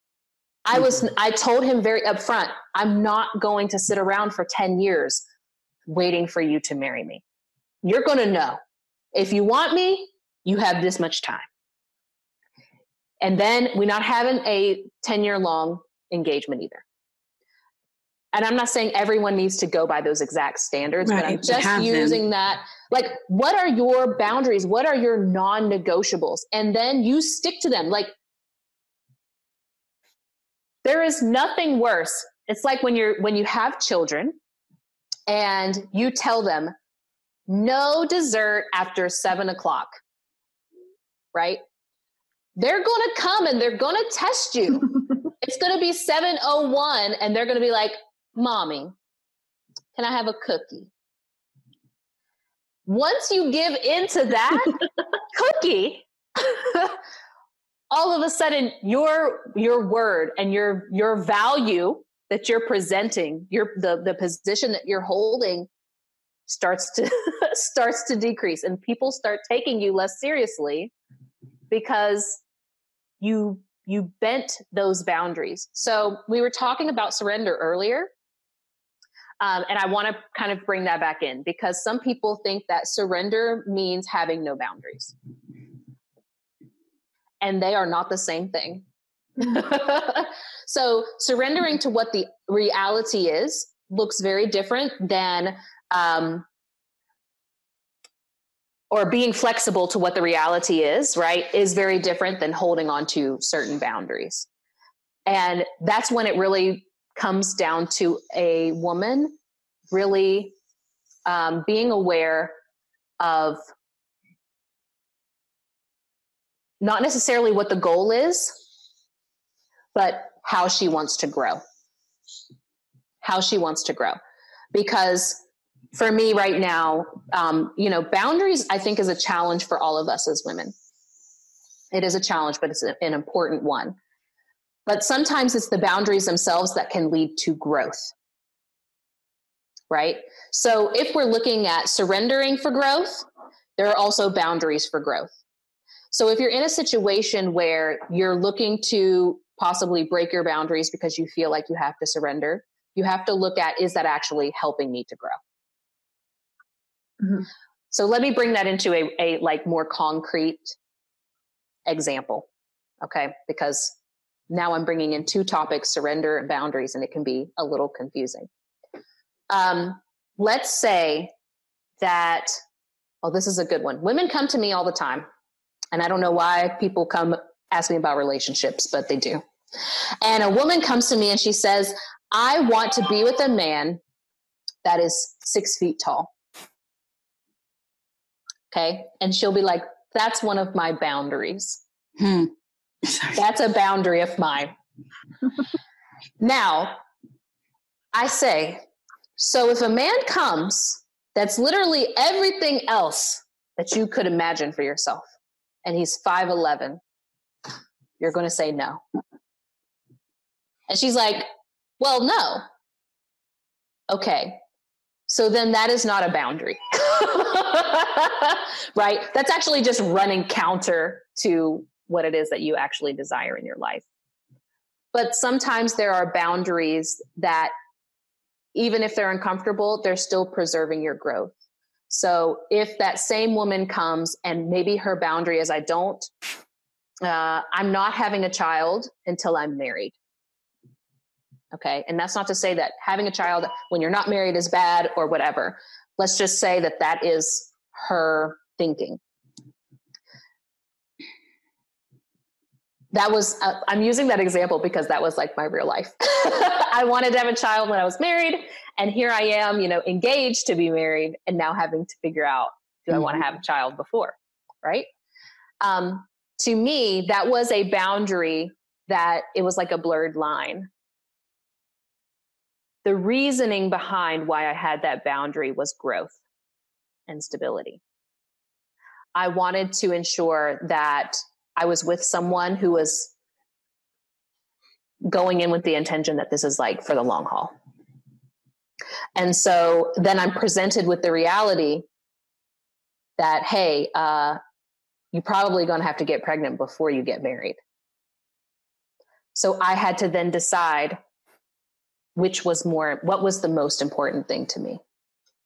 I was mm-hmm. I told him very upfront, I'm not going to sit around for 10 years waiting for you to marry me. You're going to know. If you want me, you have this much time. And then we're not having a 10 year long engagement either. And I'm not saying everyone needs to go by those exact standards, right, but I'm just using them. that. Like, what are your boundaries? What are your non negotiables? And then you stick to them. Like, there is nothing worse. It's like when you're when you have children and you tell them no dessert after seven o'clock, right? They're going to come and they're going to test you. it's going to be 701 and they're going to be like, Mommy, can I have a cookie? Once you give into that cookie, all of a sudden your your word and your your value that you're presenting, your the the position that you're holding starts to starts to decrease and people start taking you less seriously because you you bent those boundaries. So we were talking about surrender earlier. Um, and I want to kind of bring that back in because some people think that surrender means having no boundaries. And they are not the same thing. so surrendering to what the reality is looks very different than um, or being flexible to what the reality is right is very different than holding on to certain boundaries and that's when it really comes down to a woman really um, being aware of not necessarily what the goal is but how she wants to grow. How she wants to grow. Because for me right now, um, you know, boundaries, I think, is a challenge for all of us as women. It is a challenge, but it's an important one. But sometimes it's the boundaries themselves that can lead to growth. Right? So if we're looking at surrendering for growth, there are also boundaries for growth. So if you're in a situation where you're looking to possibly break your boundaries because you feel like you have to surrender, you have to look at is that actually helping me to grow? Mm-hmm. So let me bring that into a, a like more concrete example. Okay. Because now I'm bringing in two topics, surrender and boundaries, and it can be a little confusing. Um, let's say that, oh, this is a good one. Women come to me all the time. And I don't know why people come ask me about relationships, but they do. And a woman comes to me and she says, I want to be with a man that is six feet tall. Okay. And she'll be like, that's one of my boundaries. Hmm. That's a boundary of mine. now, I say, so if a man comes that's literally everything else that you could imagine for yourself, and he's 5'11, you're going to say no. And she's like, Well, no. Okay. So then that is not a boundary. right? That's actually just running counter to what it is that you actually desire in your life. but sometimes there are boundaries that even if they're uncomfortable, they're still preserving your growth. So if that same woman comes and maybe her boundary is, I don't, uh, I'm not having a child until I'm married. Okay. And that's not to say that having a child when you're not married is bad or whatever. Let's just say that that is her thinking. that was uh, i'm using that example because that was like my real life i wanted to have a child when i was married and here i am you know engaged to be married and now having to figure out do mm-hmm. i want to have a child before right um, to me that was a boundary that it was like a blurred line the reasoning behind why i had that boundary was growth and stability i wanted to ensure that I was with someone who was going in with the intention that this is like for the long haul. And so then I'm presented with the reality that, hey, uh, you're probably going to have to get pregnant before you get married. So I had to then decide which was more, what was the most important thing to me.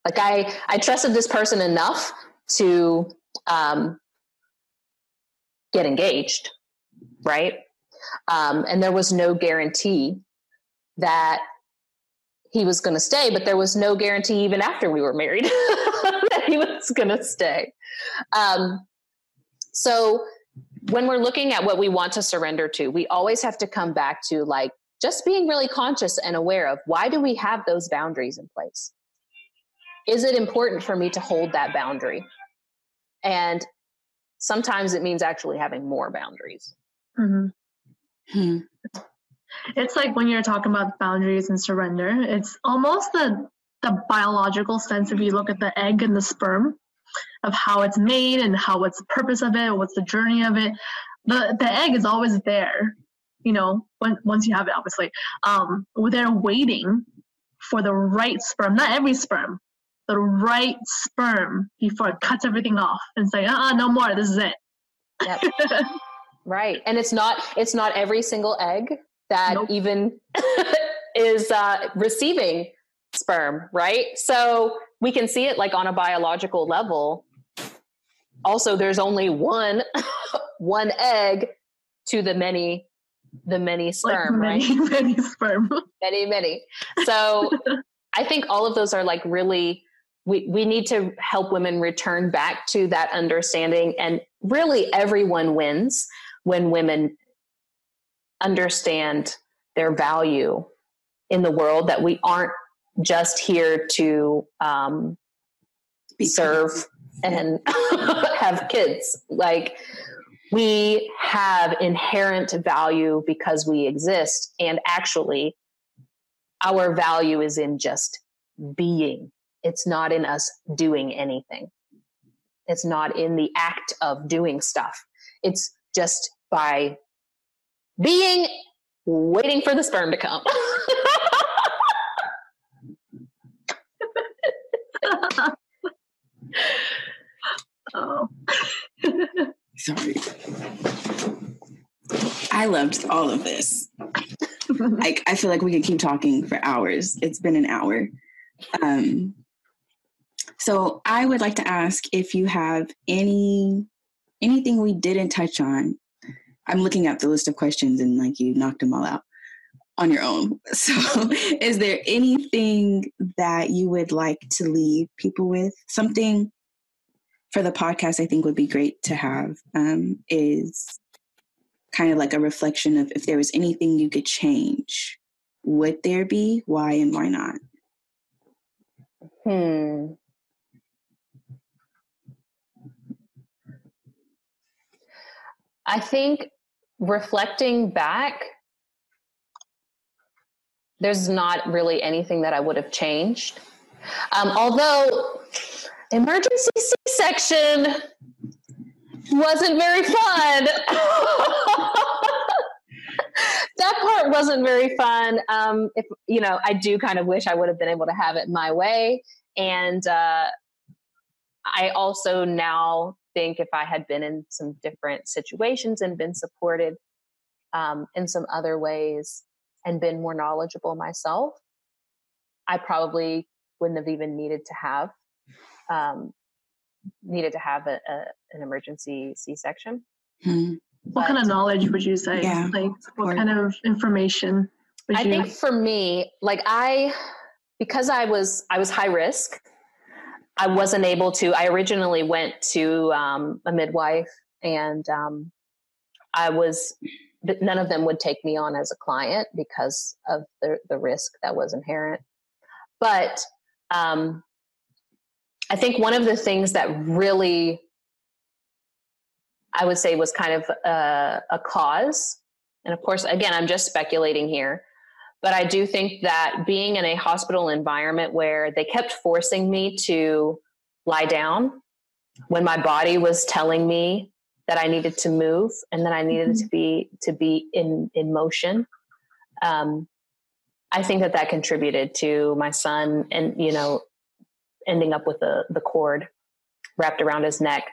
Like I, I trusted this person enough to um, get engaged, right? Um, and there was no guarantee that he was going to stay, but there was no guarantee even after we were married that he was going to stay. Um, so when we're looking at what we want to surrender to, we always have to come back to like just being really conscious and aware of why do we have those boundaries in place? Is it important for me to hold that boundary? And sometimes it means actually having more boundaries. Mm-hmm. Hmm. It's like when you're talking about boundaries and surrender, it's almost the the biological sense if you look at the egg and the sperm of how it's made and how what's the purpose of it, what's the journey of it. The the egg is always there, you know, when once you have it obviously. Um they're waiting for the right sperm, not every sperm, the right sperm before it cuts everything off and say, uh-uh, no more. This is it. Yep. right. And it's not, it's not every single egg that nope. even is uh, receiving sperm, right? So we can see it like on a biological level. Also, there's only one, one egg to the many, the many sperm, like many, right? Many sperm. many, many. So I think all of those are like really we, we need to help women return back to that understanding and really everyone wins when women understand their value in the world that we aren't just here to um, serve and have kids like we have inherent value because we exist and actually our value is in just being it's not in us doing anything. It's not in the act of doing stuff. It's just by being waiting for the sperm to come. oh. Sorry. I loved all of this. like I feel like we could keep talking for hours. It's been an hour. Um, so I would like to ask if you have any anything we didn't touch on. I'm looking at the list of questions and like you knocked them all out on your own. So is there anything that you would like to leave people with? Something for the podcast I think would be great to have um, is kind of like a reflection of if there was anything you could change, would there be? Why and why not? Hmm. I think reflecting back, there's not really anything that I would have changed. Um, although emergency C-section wasn't very fun. that part wasn't very fun. Um, if you know, I do kind of wish I would have been able to have it my way, and uh, I also now think if I had been in some different situations and been supported, um, in some other ways and been more knowledgeable myself, I probably wouldn't have even needed to have um, needed to have a, a an emergency C section. Hmm. What kind of knowledge would you say? Yeah, like what kind of information? I you... think for me, like I, because I was I was high risk. I wasn't able to. I originally went to um, a midwife, and um, I was. But None of them would take me on as a client because of the the risk that was inherent. But um, I think one of the things that really, I would say, was kind of a, a cause, and of course, again, I'm just speculating here, but I do think that being in a hospital environment where they kept forcing me to lie down when my body was telling me that I needed to move and that I needed mm-hmm. to be to be in in motion. Um, I think that that contributed to my son and you know ending up with the the cord wrapped around his neck.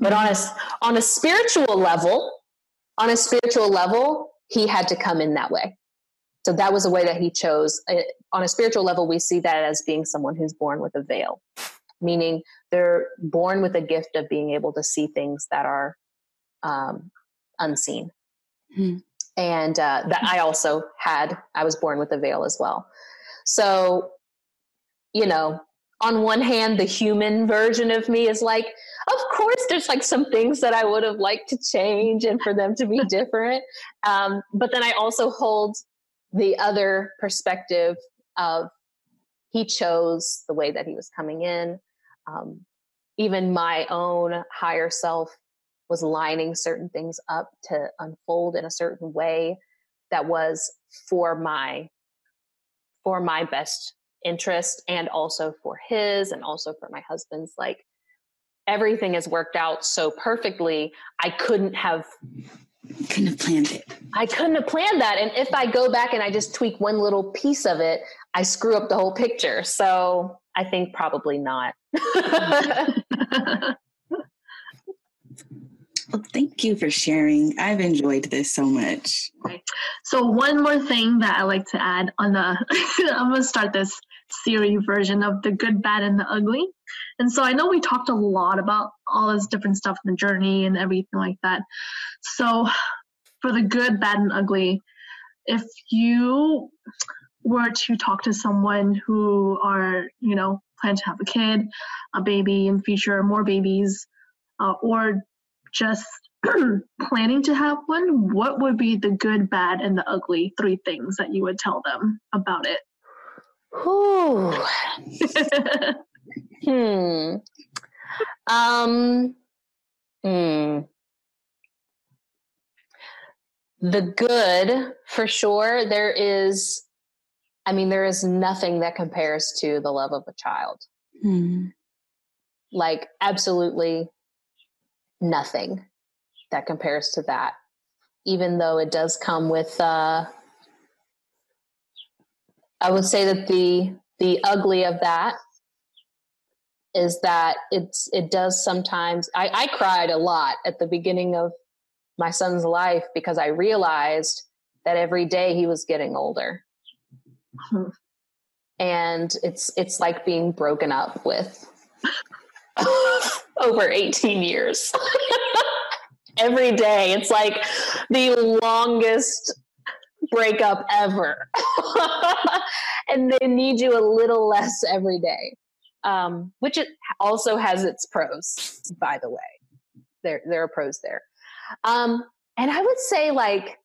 But on a on a spiritual level, on a spiritual level, he had to come in that way. So that was a way that he chose. Uh, on a spiritual level, we see that as being someone who's born with a veil, meaning they're born with a gift of being able to see things that are um, unseen. Hmm. And uh, that I also had, I was born with a veil as well. So, you know, on one hand, the human version of me is like, of course, there's like some things that I would have liked to change and for them to be different. Um, but then I also hold the other perspective of he chose the way that he was coming in. Um, even my own higher self was lining certain things up to unfold in a certain way that was for my for my best interest and also for his and also for my husband's like everything has worked out so perfectly i couldn't have couldn't have planned it i couldn't have planned that and if i go back and i just tweak one little piece of it i screw up the whole picture so i think probably not Well, thank you for sharing. I've enjoyed this so much. So, one more thing that I like to add on the, I'm going to start this series version of the good, bad, and the ugly. And so I know we talked a lot about all this different stuff in the journey and everything like that. So for the good, bad, and ugly, if you were to talk to someone who are, you know, plan to have a kid, a baby in future, more babies, uh, or just planning to have one, what would be the good, bad, and the ugly three things that you would tell them about it? Whew. hmm. Um. Hmm. The good, for sure, there is. I mean, there is nothing that compares to the love of a child. Hmm. Like, absolutely nothing that compares to that. Even though it does come with uh, I would say that the the ugly of that is that it's it does sometimes I, I cried a lot at the beginning of my son's life because I realized that every day he was getting older. And it's it's like being broken up with over 18 years. every day. It's like the longest breakup ever. and they need you a little less every day, um, which it also has its pros, by the way. There, there are pros there. Um, and I would say, like,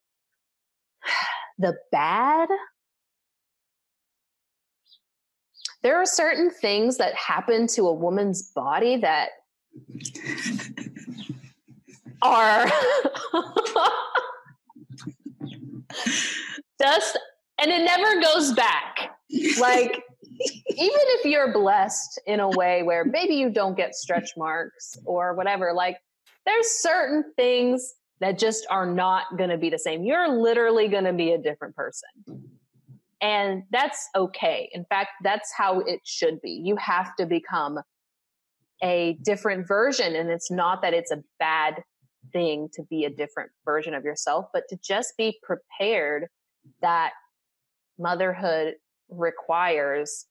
the bad, there are certain things that happen to a woman's body that are just and it never goes back. Like even if you're blessed in a way where maybe you don't get stretch marks or whatever, like there's certain things that just are not going to be the same. You're literally going to be a different person. And that's okay. In fact, that's how it should be. You have to become a different version. And it's not that it's a bad thing to be a different version of yourself, but to just be prepared that motherhood requires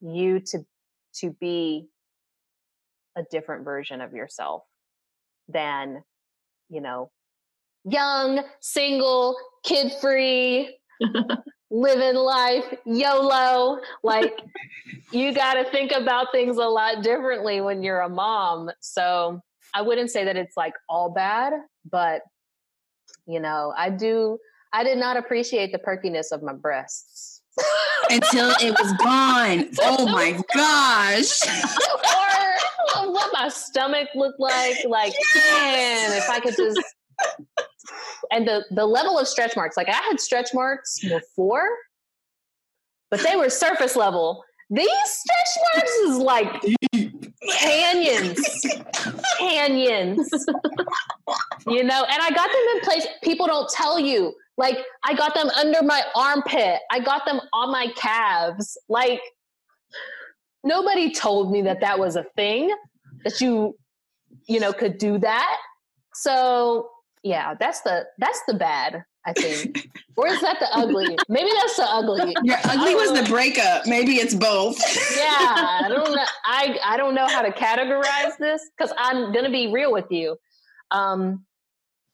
you to to be a different version of yourself than you know young single kid free living life yolo like you got to think about things a lot differently when you're a mom so i wouldn't say that it's like all bad but you know i do i did not appreciate the perkiness of my breasts. Until it was gone. Oh my gosh. Or what my stomach looked like like yes. man if i could just and the the level of stretch marks like i had stretch marks before but they were surface level. These stretch marks is like canyons. Canyons. You know and i got them in place people don't tell you. Like i got them under my armpit. I got them on my calves. Like nobody told me that that was a thing that you you know could do that. So yeah, that's the that's the bad. I think, or is that the ugly? Maybe that's the ugly. Your ugly was know. the breakup. Maybe it's both. yeah, I don't know. I I don't know how to categorize this because I'm gonna be real with you. Um,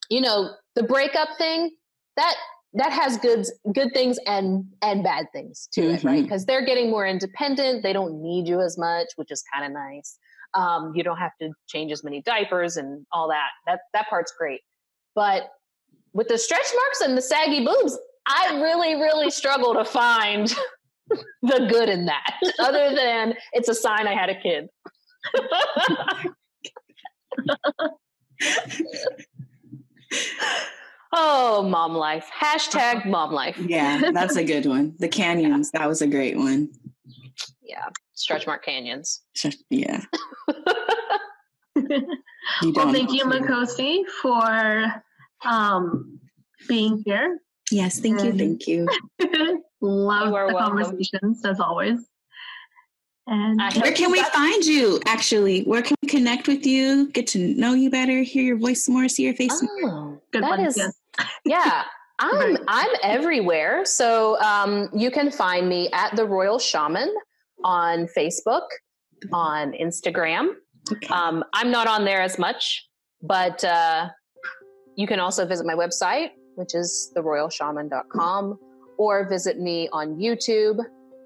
you know, the breakup thing that that has good good things and and bad things to mm-hmm. it, right? Because they're getting more independent. They don't need you as much, which is kind of nice. Um, you don't have to change as many diapers and all that. That that part's great. But with the stretch marks and the saggy boobs, I really, really struggle to find the good in that, other than it's a sign I had a kid. oh, mom life. Hashtag mom life. Yeah, that's a good one. The canyons, that was a great one. Yeah, stretch mark canyons. Yeah. well, thank you, Makhosi, for um, being here. Yes, thank and you, thank you. love you the welcome. conversations as always. And where can we find you? Actually, where can we connect with you? Get to know you better, hear your voice more, see your face oh, more. Good that is, yeah. I'm I'm everywhere. So um, you can find me at the Royal Shaman on Facebook, on Instagram, Okay. Um, I'm not on there as much, but uh, you can also visit my website, which is theroyalshaman.com, or visit me on YouTube.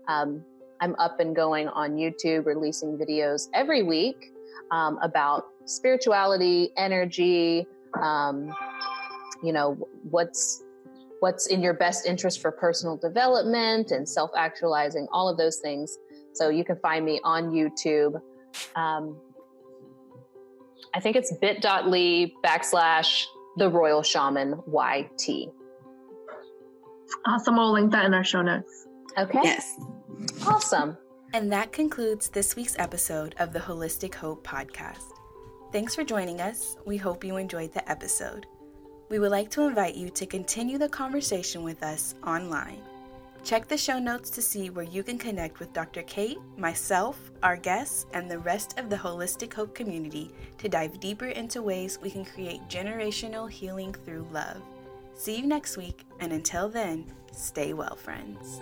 Um, I'm up and going on YouTube, releasing videos every week um, about spirituality, energy, um, you know, what's what's in your best interest for personal development and self-actualizing, all of those things. So you can find me on YouTube. Um, I think it's bit.ly backslash the Royal Shaman YT. Awesome. We'll link that in our show notes. Okay. Yes. Awesome. And that concludes this week's episode of the Holistic Hope Podcast. Thanks for joining us. We hope you enjoyed the episode. We would like to invite you to continue the conversation with us online. Check the show notes to see where you can connect with Dr. Kate, myself, our guests, and the rest of the Holistic Hope community to dive deeper into ways we can create generational healing through love. See you next week, and until then, stay well, friends.